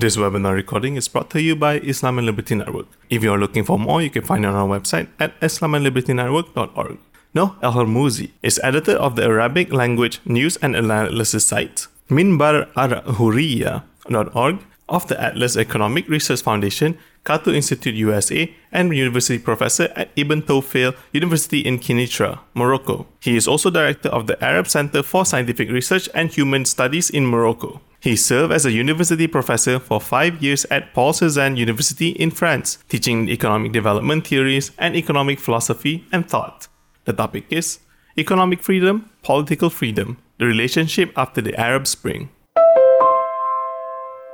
This webinar recording is brought to you by Islam and Liberty Network. If you are looking for more, you can find it on our website at islamandlibertynetwork.org. Nouh El Harmouzi is editor of the Arabic language news and analysis site minbaralhurriyya.org of the Atlas Economic Research Foundation, Cato Institute USA, and university professor at Ibn Tofail University in Kenitra, Morocco. He is also director of the Arab Center for Scientific Research and Human Studies in Morocco. He served as a university professor for five years at Paul Cézanne University in France, teaching economic development theories and economic philosophy and thought. The topic is Economic Freedom, Political Freedom, the Relationship After the Arab Spring.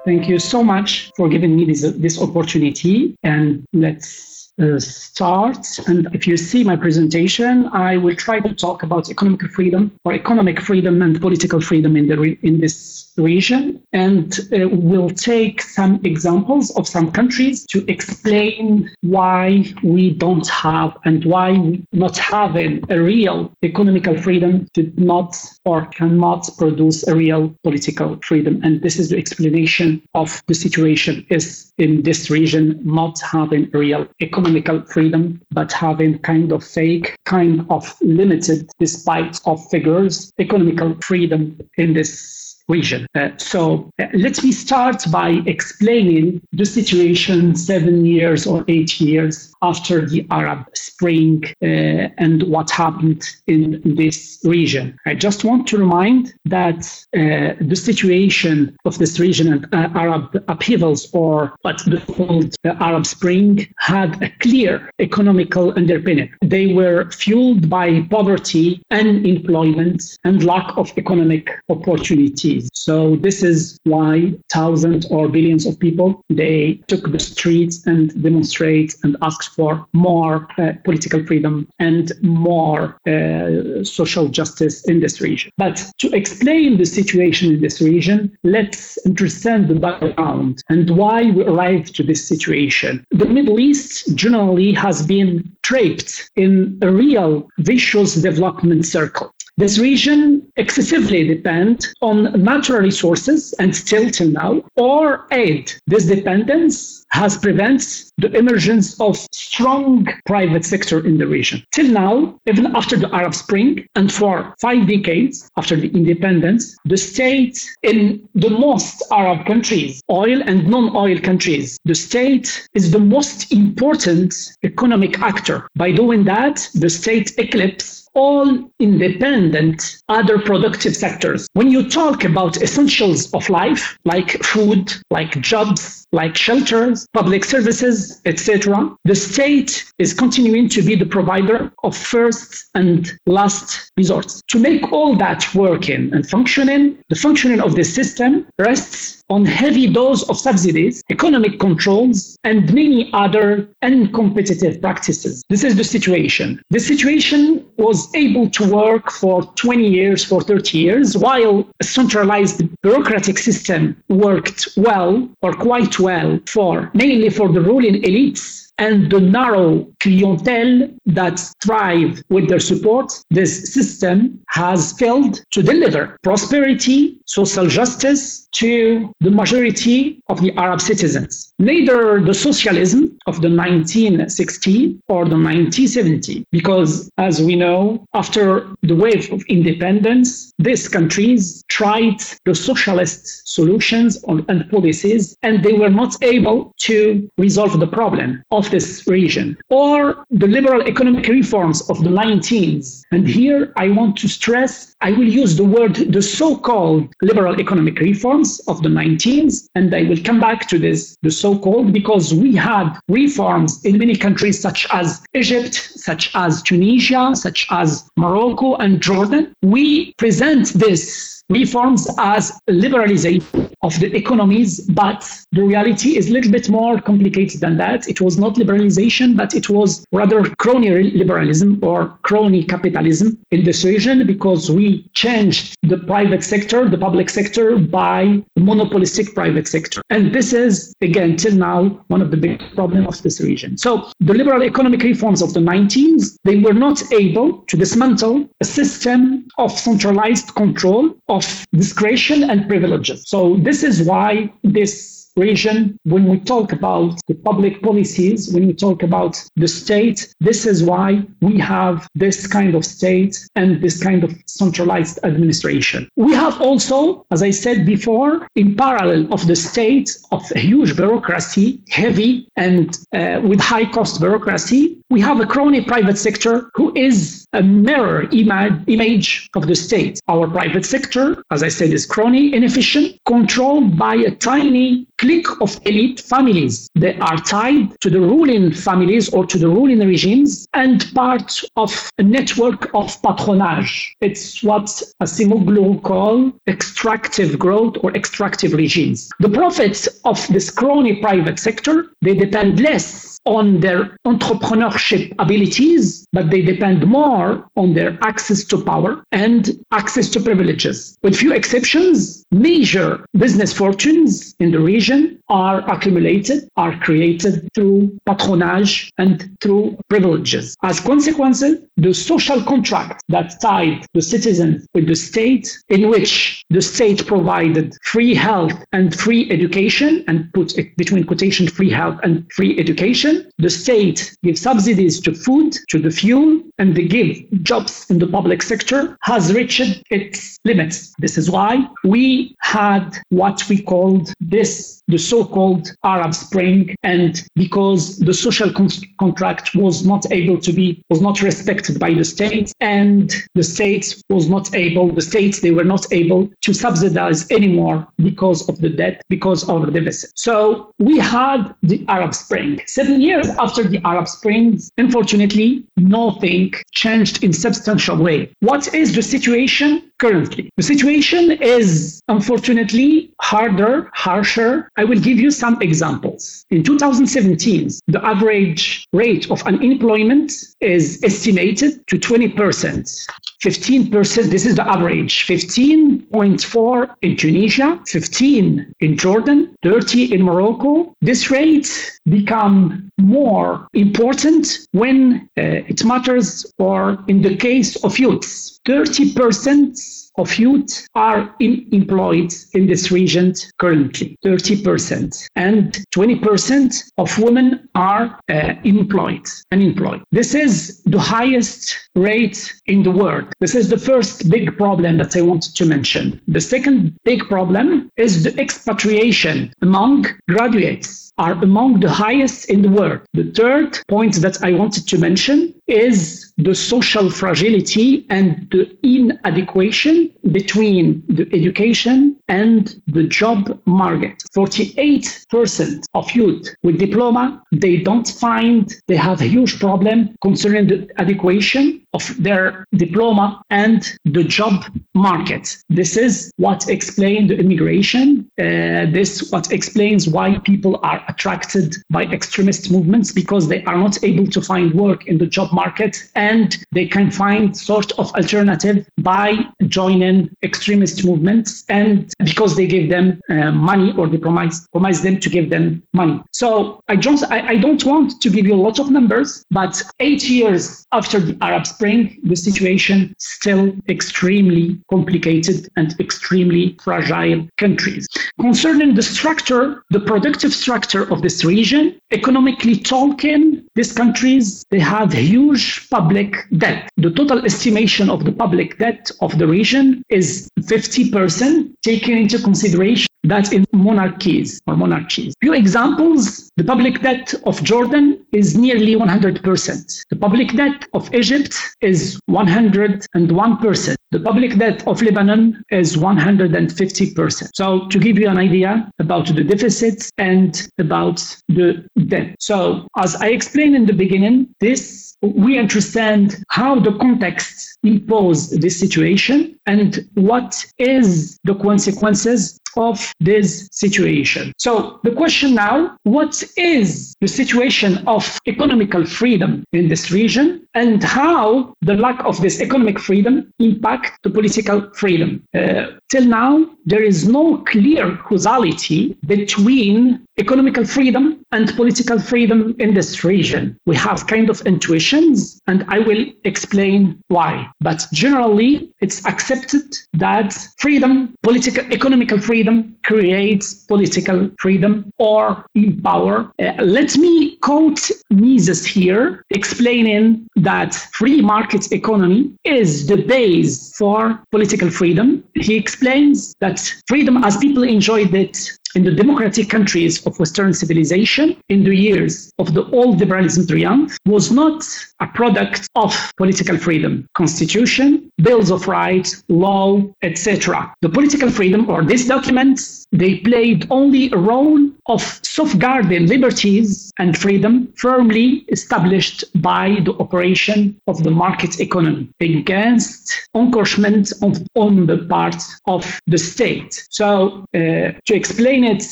Thank you so much for giving me this, this opportunity. And let's uh, start. And if you see my presentation, I will try to talk about economic freedom or economic freedom and political freedom in the re- in this region, and uh, we'll take some examples of some countries to explain why we don't have and why not having a real economical freedom did not or cannot produce a real political freedom. And this is the explanation of the situation is in this region not having real economical freedom, but having kind of fake, kind of limited, despite of figures, economical freedom in this region. Uh, so uh, let me start by explaining the situation seven years or eight years after the Arab Spring uh, and what happened in this region. I just want to remind that uh, the situation of this region and uh, Arab upheavals, or what the called uh, Arab Spring, had a clear economical underpinning. They were fueled by poverty, unemployment, and lack of economic opportunities. so this is why thousands or billions of people they took the streets and demonstrate and asked for more uh, political freedom and more uh, social justice in this region. But to explain the situation in this region, let's understand the background and why we arrived to this situation. The Middle East generally has been trapped in a real vicious development circle. This region excessively depend on natural resources and still till now, or aid. This dependence has prevented the emergence of strong private sector in the region. Till now, even after the Arab Spring and for five decades after the independence, the state in the most Arab countries, oil and non-oil countries, the state is the most important economic actor. By doing that, the state eclipses all independent other productive sectors. When you talk about essentials of life, like food, like jobs, like shelters, public services, etc., the state is continuing to be the provider of first and last resorts. To make all that working and functioning, the functioning of the system rests on heavy dose of subsidies, economic controls, and many other uncompetitive practices. This is the situation. The situation was able to work for 20 years, for 30 years, while a centralized bureaucratic system worked well or quite well for mainly for the ruling elites and the narrow clientele that thrive with their support, this system has failed to deliver prosperity, social justice to the majority of the Arab citizens. Neither the socialism of the 1960 or the 1970, because as we know, after the wave of independence, these countries tried the socialist solutions and policies, and they were not able to resolve the problem of this region, or the liberal economic reforms of the 19s. And here I want to stress, I will use the word the so called liberal economic reforms of the 19s, and I will come back to this, the so called, because we had reforms in many countries such as Egypt, such as Tunisia, such as Morocco and Jordan. We present this reforms as liberalization of the economies, but the reality is a little bit more complicated than that. It was not liberalization, but it was rather crony liberalism or crony capitalism in this region because we changed the private sector, the public sector, by monopolistic private sector. And this is, again, till now, one of the big problems of this region. So the liberal economic reforms of the 19s, they were not able to dismantle a system of centralized control of discretion and privileges. So this is why this region, when we talk about the public policies, when we talk about the state, this is why we have this kind of state and this kind of centralized administration. We have also, as I said before, in parallel of the state of a huge bureaucracy, heavy and uh, with high cost bureaucracy, we have a crony private sector who is a mirror ima- image of the state. Our private sector, as I said, is crony, inefficient, controlled by a tiny clique of elite families. They are tied to the ruling families or to the ruling regimes and part of a network of patronage. It's what Acemoglu call extractive growth or extractive regimes. The profits of this crony private sector, they depend less on their entrepreneurship abilities, but they depend more on their access to power and access to privileges. With few exceptions, major business fortunes in the region are accumulated, are created through patronage and through privileges. As consequences, the social contract that tied the citizens with the state, in which the state provided free health and free education, and put between quotation free health and free education, the state gives subsidies to food, to the fuel, and they give jobs in the public sector, has reached its limits. This is why we had what we called this the so-called Arab Spring, and because the social con- contract was not able to be was not respected by the states, and the states was not able the states they were not able to subsidize anymore because of the debt, because of the deficit. So we had the Arab Spring. Seven years after the Arab Spring, unfortunately, nothing changed in substantial way. What is the situation currently? The situation is unfortunately harder, harsher. I will give you some examples. In 2017, the average rate of unemployment is estimated to 20%. 15%, this is the average, 15.4 in Tunisia, 15 in Jordan, 30 in Morocco. This rate become more important when uh, it matters or in the case of youths. 30% of youth are employed in this region currently, 30%. And 20% of women are uh, employed, unemployed. This is the highest rate in the world. This is the first big problem that I wanted to mention. The second big problem is the expatriation among graduates are among the highest in the world. The third point that I wanted to mention is the social fragility and the inadequation between the education and the job market. 48% of youth with diploma, they don't find they have a huge problem concerning the adequation of their diploma and the job market. This is what explains the immigration. Uh, this what explains why people are attracted by extremist movements because they are not able to find work in the job market and they can find sort of alternative by joining extremist movements and because they give them uh, money or they promise, promise them to give them money. So I don't I, I don't want to give you a lot of numbers, but eight years after the Arab Spring the situation still extremely complicated and extremely fragile countries. Concerning the structure, the productive structure of this region, economically talking, these countries they have huge public debt. The total estimation of the public debt of the region is 50%, taking into consideration that in monarchies or monarchies. Few examples, the public debt of Jordan is nearly 100%. The public debt of Egypt is 101%. The public debt of Lebanon is 150%. So to give you an idea about the deficits and about the debt. So as I explained in the beginning, this we understand how the context imposed this situation and what is the consequences of this situation. So the question now, what is the situation of economical freedom in this region and how the lack of this economic freedom impact the political freedom? Uh, till now, there is no clear causality between economical freedom and political freedom in this region. We have kind of intuitions, and I will explain why. But generally, it's accepted that freedom, political, economical freedom, creates political freedom or empower. Uh, let me quote Mises here, explaining that free market economy is the base for political freedom. He explains that freedom, as people enjoyed it in the democratic countries of Western civilization in the years of the old liberalism triumph was not a product of political freedom, constitution, bills of rights, law, etc. The political freedom or these documents, they played only a role of safeguarding liberties and freedom firmly established by the operation of the market economy against encroachment on, on the part of the state. So, uh, to explain it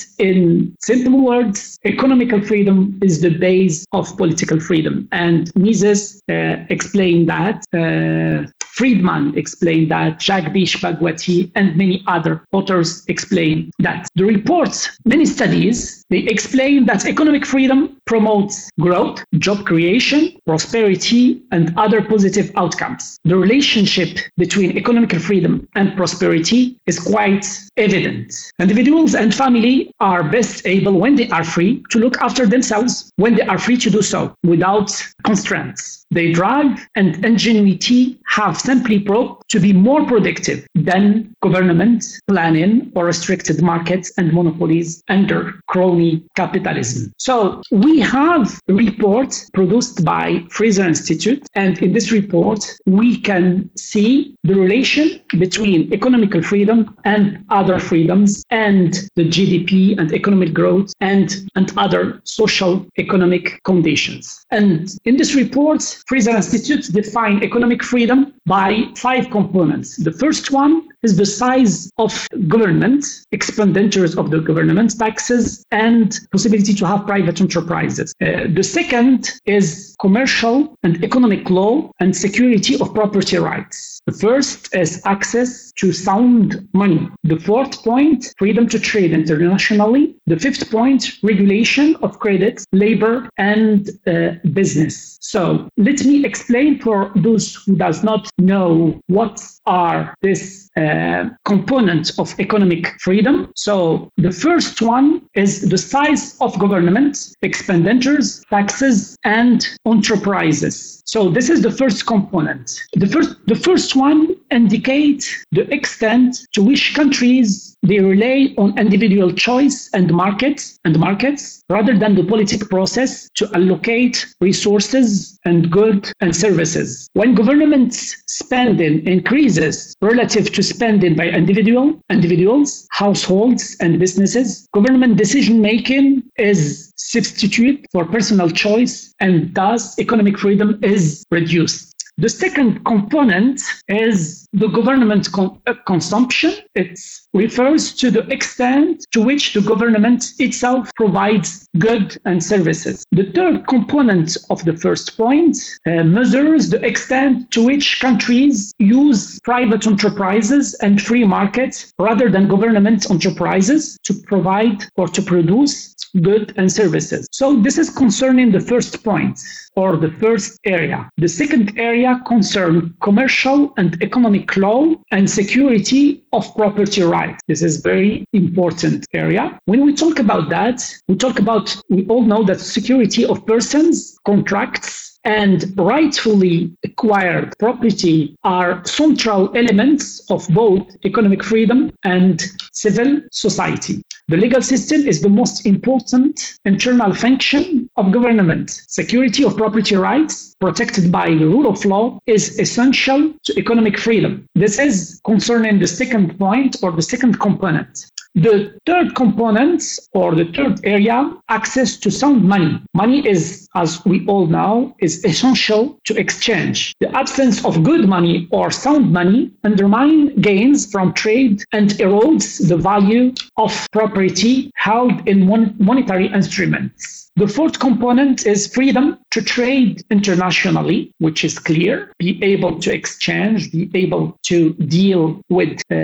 in simple words, economical freedom is the base of political freedom. And Mises uh, explained that. Uh, Friedman explained that, Jagdish Bhagwati, and many other authors explain that. The reports, many studies, they explain that economic freedom promotes growth, job creation, prosperity, and other positive outcomes. The relationship between economic freedom and prosperity is quite evident. Individuals and family are best able when they are free to look after themselves, when they are free to do so without constraints. They drive and ingenuity have simply proved to be more productive than government planning or restricted markets and monopolies under crony capitalism. So we have a report produced by Fraser Institute, and in this report we can see the relation between economical freedom and other freedoms and the GDP and economic growth and, and other social economic conditions. And in this report, Fraser Institute define economic freedom by five components. The first one is the size of government, expenditures of the government, taxes, and possibility to have private enterprises. Uh, the second is commercial and economic law and security of property rights. The first is access to sound money. The fourth point, freedom to trade internationally. The fifth point, regulation of credit, labor, and uh, business. So let me explain for those who does not know what are this uh, components of economic freedom. So the first one is the size of government, expenditures, taxes, and enterprises. So this is the first component. The first, the first one indicates the extent to which countries they rely on individual choice and markets and markets rather than the political process to allocate resources and goods and services. When government spending increases relative to spending by individual individuals, households, and businesses, government decision making is substitute for personal choice, and thus economic freedom is reduced. The second component is the government con- uh, consumption. It refers to the extent to which the government itself provides goods and services. The third component of the first point uh, measures the extent to which countries use private enterprises and free markets rather than government enterprises to provide or to produce goods and services. So this is concerning the first point or the first area. The second area concerns commercial and economic law and security of property rights. This is very important area. When we talk about that, we talk about, we all know that security of persons, contracts, and rightfully acquired property are central elements of both economic freedom and civil society. The legal system is the most important internal function of government. Security of property rights protected by the rule of law is essential to economic freedom. This is concerning the second point or the second component. The third component or the third area, access to sound money. Money is, as we all know, is essential to exchange. The absence of good money or sound money undermines gains from trade and erodes the value of property held in mon- monetary instruments. The fourth component is freedom to trade internationally, which is clear, be able to exchange, be able to deal with uh,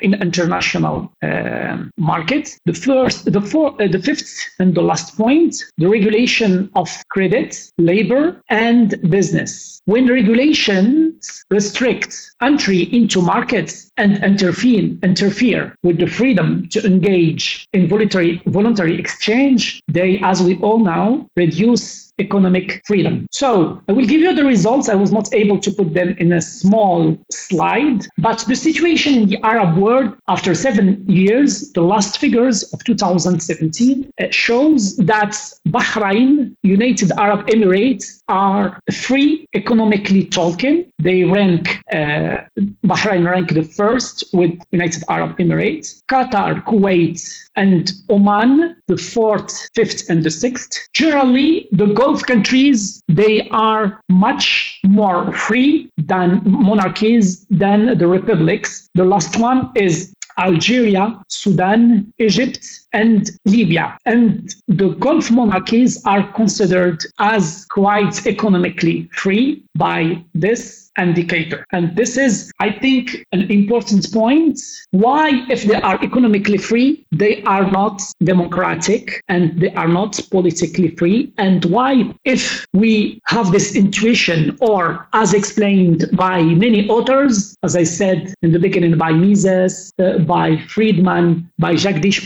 in international uh, markets. The first, the fourth, uh, the fifth, and the last point, the regulation of credit, labor, and business. When regulations restrict entry into markets and interfere, interfere with the freedom to engage in voluntary, voluntary exchange, they, as we all know, reduce economic freedom. So I will give you the results. I was not able to put them in a small slide, but the situation in the Arab world after seven years, the last figures of 2017 uh, shows that Bahrain, United Arab Emirates are free economically talking. They rank, uh, Bahrain rank the first with United Arab Emirates, Qatar, Kuwait, and Oman, the fourth, fifth, and the sixth. Generally, the Gulf countries, they are much more free than monarchies than the republics. The last one is Algeria, Sudan, Egypt, and Libya. And the Gulf monarchies are considered as quite economically free by this indicator. And this is, I think, an important point. Why, if they are economically free, they are not democratic and they are not politically free? And why, if we have this intuition, or as explained by many authors, as I said in the beginning, by Mises, uh, by Friedman, by Jacques Jagdish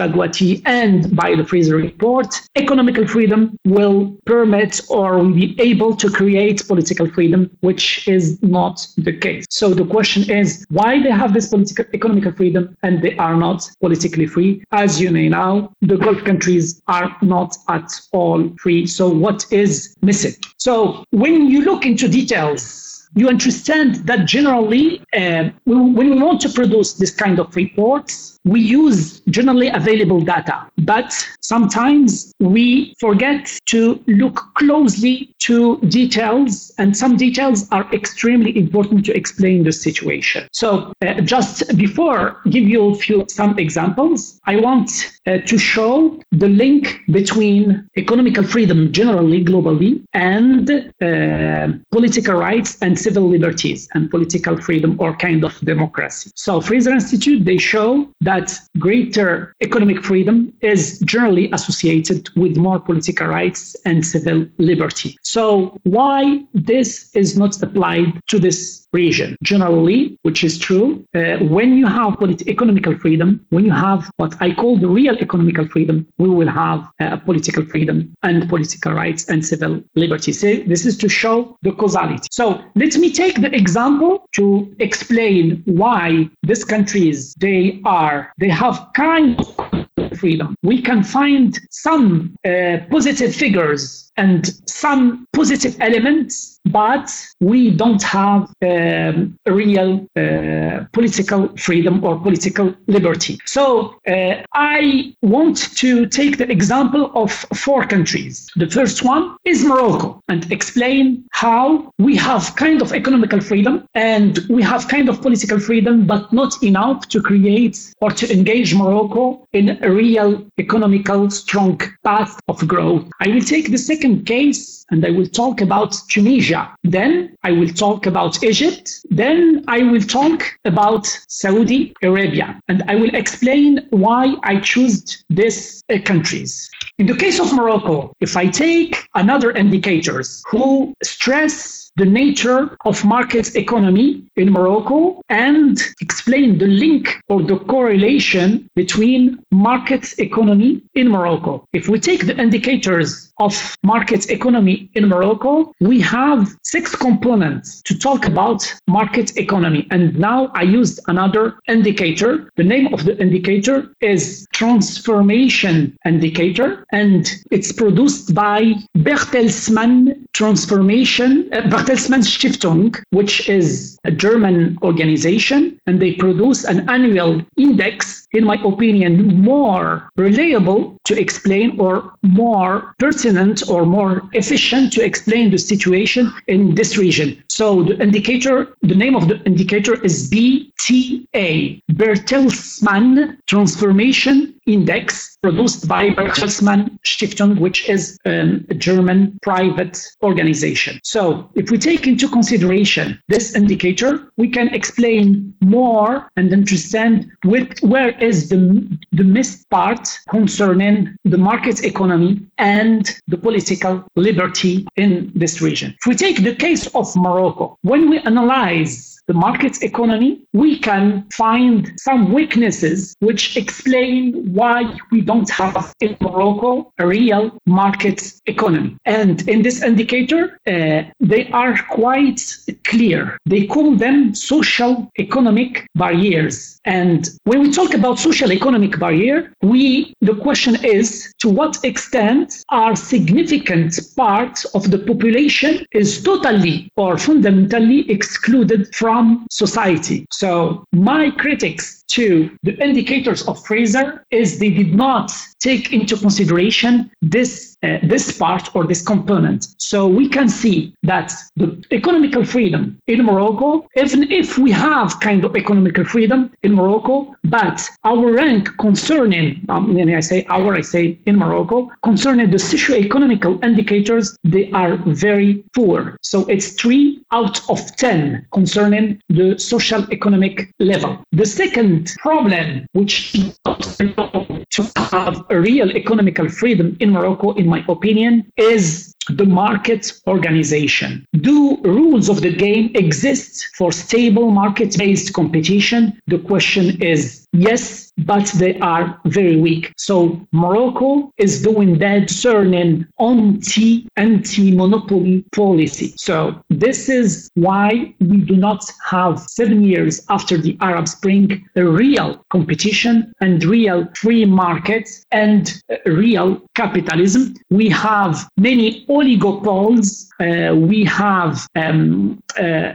And by the Fraser Report, economical freedom will permit or will be able to create political freedom, which is not not the case. So the question is why they have this political economical freedom and they are not politically free. As you may know, the Gulf countries are not at all free. So what is missing? So when you look into details, you understand that generally, uh, when we want to produce this kind of reports, we use generally available data, but sometimes we forget to look closely to details, and some details are extremely important to explain the situation. So, uh, just before give you a few some examples, I want uh, to show the link between economical freedom generally globally and uh, political rights and civil liberties and political freedom or kind of democracy. So, Fraser Institute they show that greater economic freedom is generally associated with more political rights and civil liberty. So, why this is not applied to this region? Generally, which is true, uh, when you have politi- economical freedom, when you have what I call the real economical freedom, we will have uh, political freedom and political rights and civil liberty. So, this is to show the causality. So, let me take the example to explain why these countries they are they have kind of freedom. We can find some uh, positive figures and some positive elements, but we don't have um, real uh, political freedom or political liberty. So uh, I want to take the example of four countries. The first one is Morocco and explain how we have kind of economical freedom and we have kind of political freedom, but not enough to create or to engage Morocco in a real economical strong path of growth. I will take the second second case, and I will talk about Tunisia. Then I will talk about Egypt. Then I will talk about Saudi Arabia. And I will explain why I chose these uh, countries. In the case of Morocco, if I take another indicators who stress the nature of market economy in Morocco and explain the link or the correlation between market economy in Morocco. If we take the indicators of market economy in Morocco, we have six components to talk about market economy. And now I used another indicator. The name of the indicator is transformation indicator, and it's produced by Bertelsmann Transformation, uh, Bertelsmann Stiftung, which is a German organization, and they produce an annual index in my opinion, more reliable to explain or more pertinent or more efficient to explain the situation in this region. So the indicator, the name of the indicator is BTI, Bertelsmann Transformation Index, produced by Bertelsmann Stiftung, which is um, a German private organization. So if we take into consideration this indicator, we can explain more and understand with, where is the, the missed part concerning the market economy and the political liberty in this region. If we take the case of Morocco, when we analyze the market economy, we can find some weaknesses which explain why we don't have in Morocco a real market economy. And in this indicator, uh, they are quite clear. They call them social economic barriers. And when we talk about social economic barrier, we the question is to what extent are significant parts of the population is totally or fundamentally excluded from from society. So my critics to the indicators of Fraser is they did not take into consideration this uh, this part or this component. So we can see that the economical freedom in Morocco, even if we have kind of economical freedom in Morocco, but our rank concerning, um, when I say our, I say in Morocco, concerning the socio-economical indicators, they are very poor. So it's three out of 10 concerning the social economic level. The second problem, which to have a real economical freedom in Morocco, in my opinion, is the market organization. Do rules of the game exist for stable market based competition? The question is yes, but they are very weak. So Morocco is doing that certain anti anti monopoly policy. So this is why we do not have seven years after the Arab Spring a real competition and real free markets and real capitalism. We have many oligopoles. Uh, we have um, uh,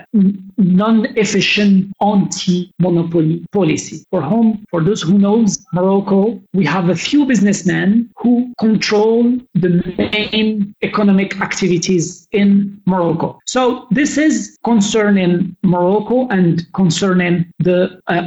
non-efficient anti-monopoly policy. For whom, for those who knows Morocco, we have a few businessmen who control the main economic activities in Morocco. So this is concerning Morocco and concerning the uh,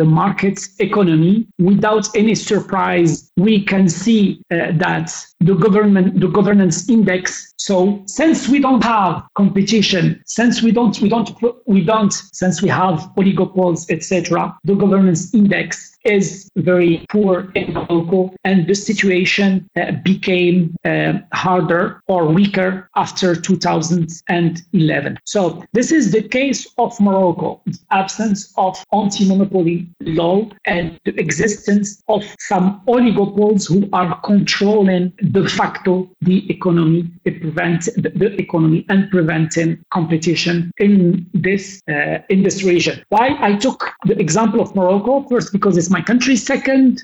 the market economy. Without any surprise, we can see uh, that the government the governance index. So since we don't have competition, since we don't we don't we don't since we have oligopoles, etc., the governance index is very poor in Morocco, and the situation uh, became uh, harder or weaker after 2011. So this is the case of Morocco: the absence of anti-monopoly law and the existence of some oligopoles who are controlling de facto the economy, prevent the, economy and preventing competition in this uh, in this region. Why I took the example of Morocco first because it's my country. Second,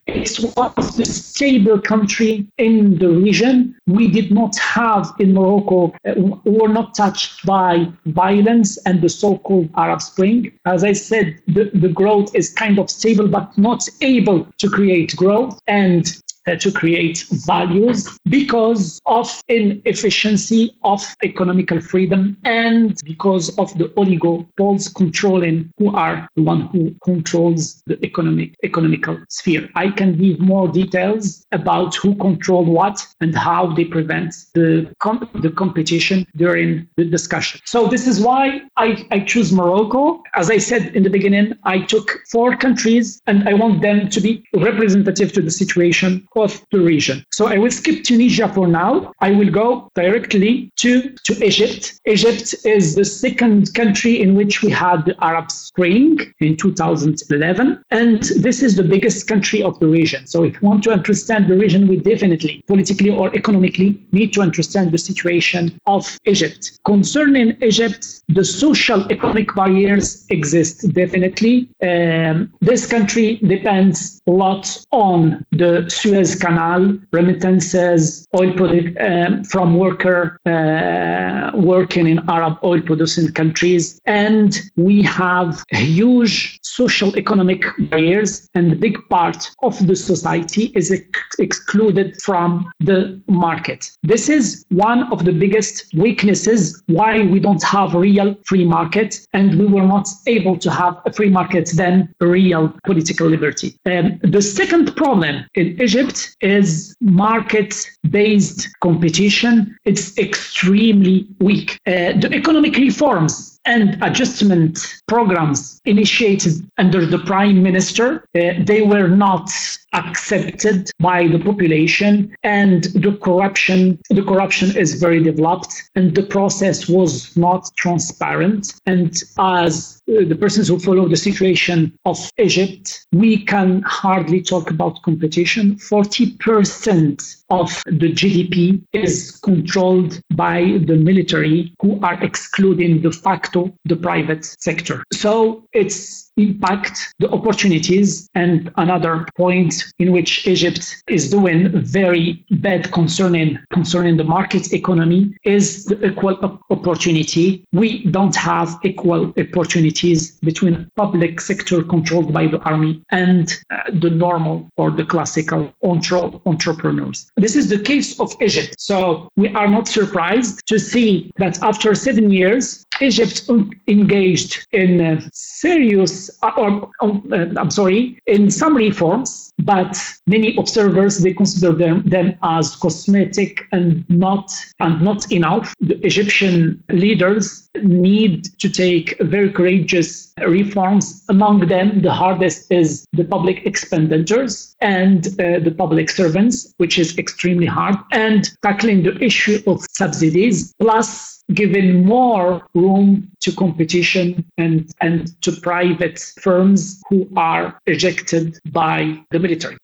one of the stable country in the region. We did not have in Morocco, uh, were not touched by violence and the so-called Arab Spring. As I said, the, the growth is kind of stable, but not able to create growth. And Uh, to create values because of inefficiency of economical freedom and because of the oligopoles controlling who are the one who controls the economic economical sphere. I can give more details about who control what and how they prevent the com- the competition during the discussion. So this is why I, I choose Morocco. As I said in the beginning, I took four countries and I want them to be representative to the situation of the region. So I will skip Tunisia for now. I will go directly to, to Egypt. Egypt is the second country in which we had the Arab Spring in 2011. And this is the biggest country of the region. So if you want to understand the region, we definitely, politically or economically, need to understand the situation of Egypt. Concerning Egypt, the social economic barriers exist definitely. Um, this country depends a lot on the Suez Canal, remittances, oil product um, from worker uh, working in Arab oil producing countries, and we have huge social economic barriers, and a big part of the society is ex- excluded from the market. This is one of the biggest weaknesses why we don't have real free market, and we were not able to have a free market then real political liberty. Um, the second problem in Egypt is market-based competition. It's extremely weak. Uh, the economic reforms and adjustment programs initiated under the prime minister, uh, they were not accepted by the population and the corruption the corruption is very developed and the process was not transparent. And as uh, the persons who follow the situation of Egypt we can hardly talk about competition. 40% of the GDP is controlled by the military who are excluding de facto the private sector so it's impact the opportunities. And another point in which Egypt is doing very bad concerning concerning the market economy is the equal opportunity. We don't have equal opportunities between public sector controlled by the army and uh, the normal or the classical entre- entrepreneurs. This is the case of Egypt. So we are not surprised to see that after seven years, Egypt engaged in uh, serious, uh, or um, uh, I'm sorry, in some reforms, but many observers they consider them, them as cosmetic and not and not enough. The Egyptian leaders need to take very courageous reforms. Among them, the hardest is the public expenditures and uh, the public servants, which is extremely hard, and tackling the issue of subsidies plus giving more room to competition and, and to private firms who are ejected by the military.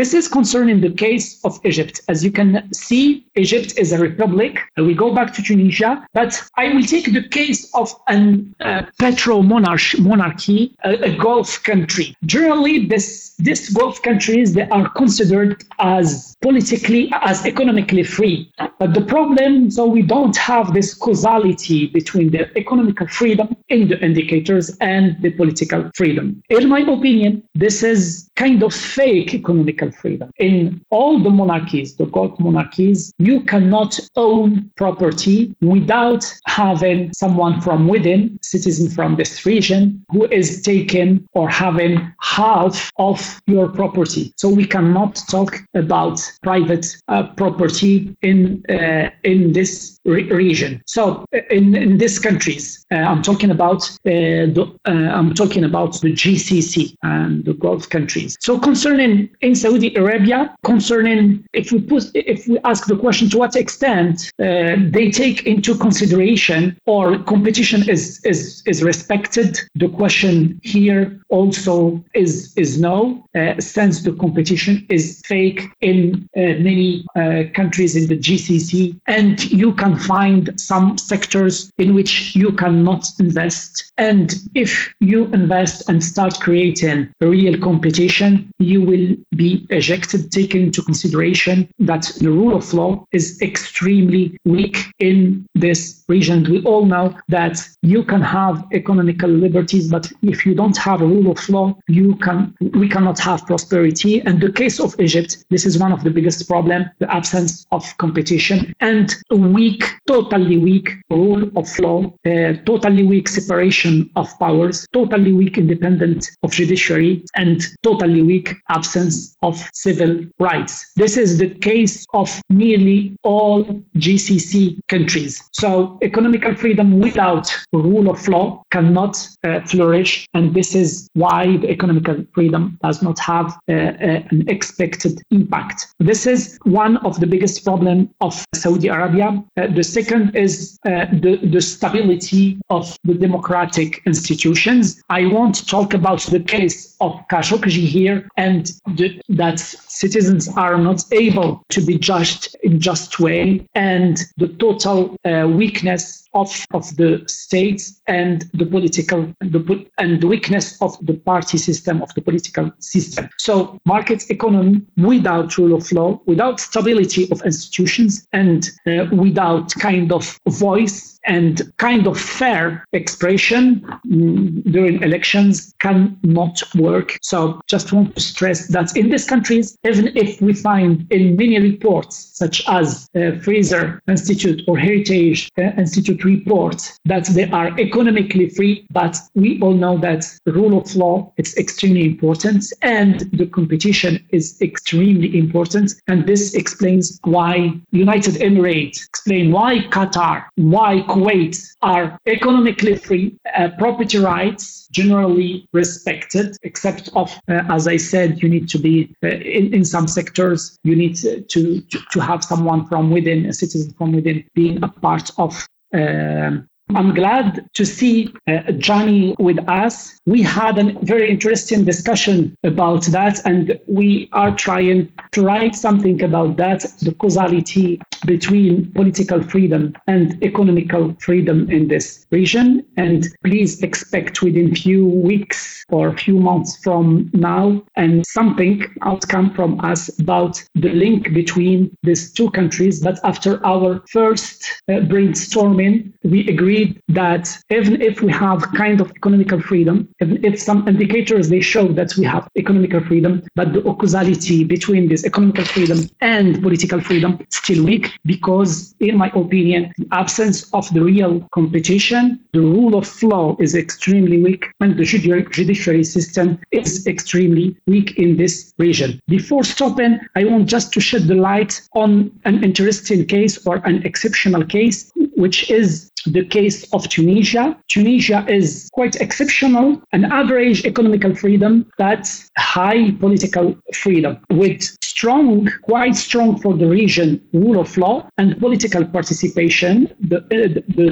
This is concerning the case of Egypt. As you can see, Egypt is a republic. We go back to Tunisia, but I will take the case of a uh, petro monarchy, a, a Gulf country. Generally, this, this Gulf countries, they are considered as politically, as economically free. But the problem, so we don't have this causality between the economical freedom in the indicators and the political freedom. In my opinion, this is kind of fake economical freedom. In all the monarchies, the Gulf monarchies, you cannot own property without having someone from within, citizen from this region, who is taking or having half of your property. So we cannot talk about private uh, property in uh, in this re- region. So in, in these countries, uh, I'm talking about uh, the, uh, I'm talking about the GCC and the Gulf countries. So concerning in Saudi Arabia, concerning if we put if we ask the question to what extent uh, they take into consideration or competition is is is respected, the question here also is is no, uh, since the competition is fake in uh, many countries in the GCC, and you can find some sectors in which you cannot invest. And if you invest and start creating real competition, you will be ejected, taking into consideration that the rule of law is extremely weak in this region. We all know that you can have economical liberties, but if you don't have a rule of law, you can we cannot have prosperity. And the case of Egypt, this is one of the biggest problems, the absence of competition and a weak, totally weak rule of law, uh, totally weak separation of powers, totally weak independence of judiciary, and totally weak absence of civil rights. This is the case of nearly all GCC countries. So economical freedom without rule of law cannot uh, flourish, and this is why the economical freedom does not have uh, uh an expected impact. This is one of the biggest problems of Saudi Arabia. Uh, the second is uh, the, the stability of the democratic institutions. I won't talk about the case of Khashoggi here and the, that citizens are not able to be judged in just way and the total uh, weakness of, of the states and the political the, and the weakness of the party system of the political system. So market economy without rule of law, without stability of institutions, and uh, without kind of voice and kind of fair expression mm, during elections cannot work. So just want to stress that in these countries, even if we find in many reports, such as uh, Fraser Institute or Heritage uh, Institute reports, that they are economically free, but we all know that rule of law is extremely important and the competition is extremely important. And this explains why United Emirates, explain why Qatar, why Kuwait are economically free, uh, property rights generally respected, except of, uh, as I said, you need to be uh, in, in some sectors, you need to, to, to have someone from within, a citizen from within, being a part of um, I'm glad to see uh, Johnny with us. We had a very interesting discussion about that, and we are trying to write something about that the causality between political freedom and economical freedom in this region. And please expect within few weeks or a few months from now and something outcome from us about the link between these two countries. But after our first uh, brainstorming, we agreed that even if we have kind of economical freedom, even if some indicators they show that we have economical freedom, but the causality between this economical freedom and political freedom still weak because, in my opinion, the absence of the real competition, the rule of law is extremely weak, and the judiciary system is extremely weak in this region. Before stopping, I want just to shed the light on an interesting case or an exceptional case, which is the case of Tunisia. Tunisia is quite exceptional, an average economical freedom, but high political freedom with strong, quite strong for the region, rule of law and political participation. The, uh, the,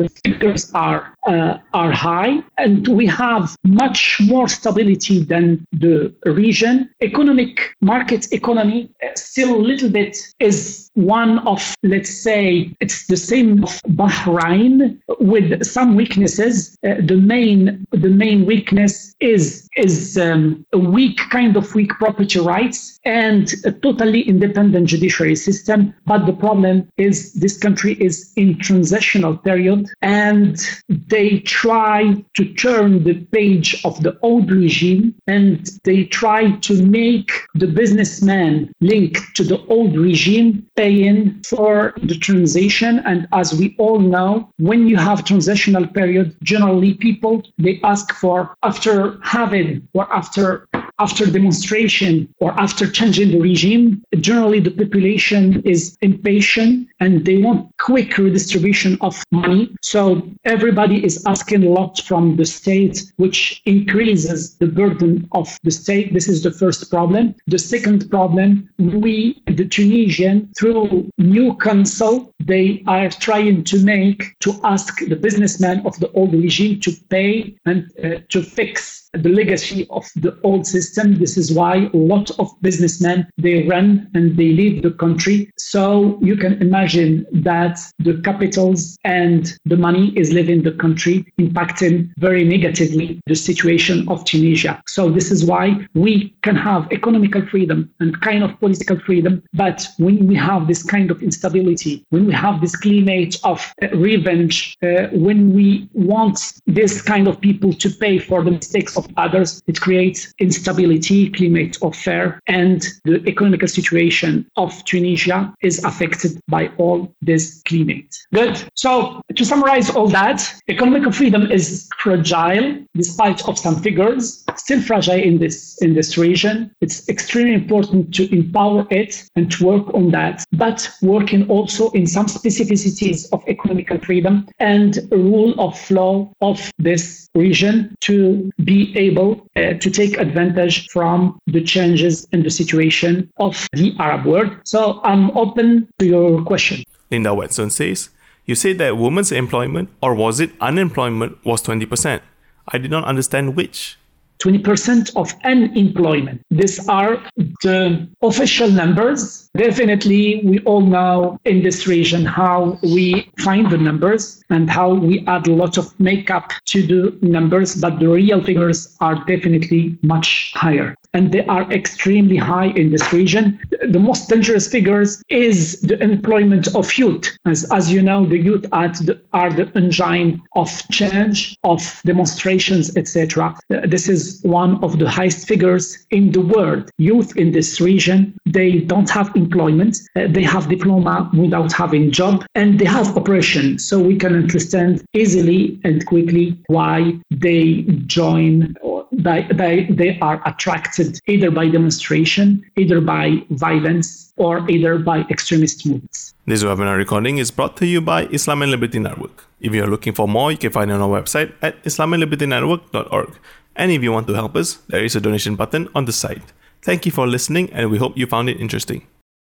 the figures are, uh, are high, and we have much more stability than the region. Economic market economy uh, still a little bit is one of, let's say, it's the same of Bahrain with some weaknesses. Uh, the main the main weakness is is um, a weak kind of weak property rights and a totally independent judiciary system. But the problem is this country is in transitional period and they try to turn the page of the old regime and they try to make the businessman linked to the old regime pay in for the transition. And as we all know, when you have transitional period, generally people they ask for after having or after after demonstration or after changing the regime, generally the population is impatient and they want quick redistribution of money. So everybody is asking a lot from the state, which increases the burden of the state. This is the first problem. The second problem, we, the Tunisian, through new council, they are trying to make to ask the businessmen of the old regime to pay and uh, to fix the legacy of the old system. This is why a lot of businessmen they run and they leave the country. So you can imagine that the capitals and the money is leaving the country, impacting very negatively the situation of Tunisia. So this is why we can have economical freedom and kind of political freedom, but when we have this kind of instability, when we have this climate of uh, revenge, uh, when we want this kind of people to pay for the mistakes of others. It creates instability, climate of fear, and the economical situation of Tunisia is affected by all this climate. Good. So to summarize all that, economic freedom is fragile despite of some figures, still fragile in this in this region. It's extremely important to empower it and to work on that, but working also in some specificities of economical freedom and rule of law of this region to be able uh, to take advantage from the changes in the situation of the Arab world. So I'm open to your question. Linda Watson says, You said that women's employment, or was it unemployment, was 20%. I did not understand which. 20% of unemployment. These are the official numbers. Definitely, we all know in this region how we find the numbers and how we add a lot of makeup to the numbers, but the real figures are definitely much higher. And they are extremely high in this region. The most dangerous figures is the employment of youth. As, as you know, the youth are the, are the engine of change, of demonstrations, etc. This is one of the highest figures in the world. Youth in this region, they don't have employment, uh, they have diploma without having job, and they have oppression. So we can understand easily and quickly why they join they, they, they are attracted either by demonstration, either by violence, or either by extremist movements. This webinar recording is brought to you by Islam and Liberty Network. If you are looking for more, you can find it on our website at islamandlibertynetwork.org. And if you want to help us, there is a donation button on the site. Thank you for listening, and we hope you found it interesting.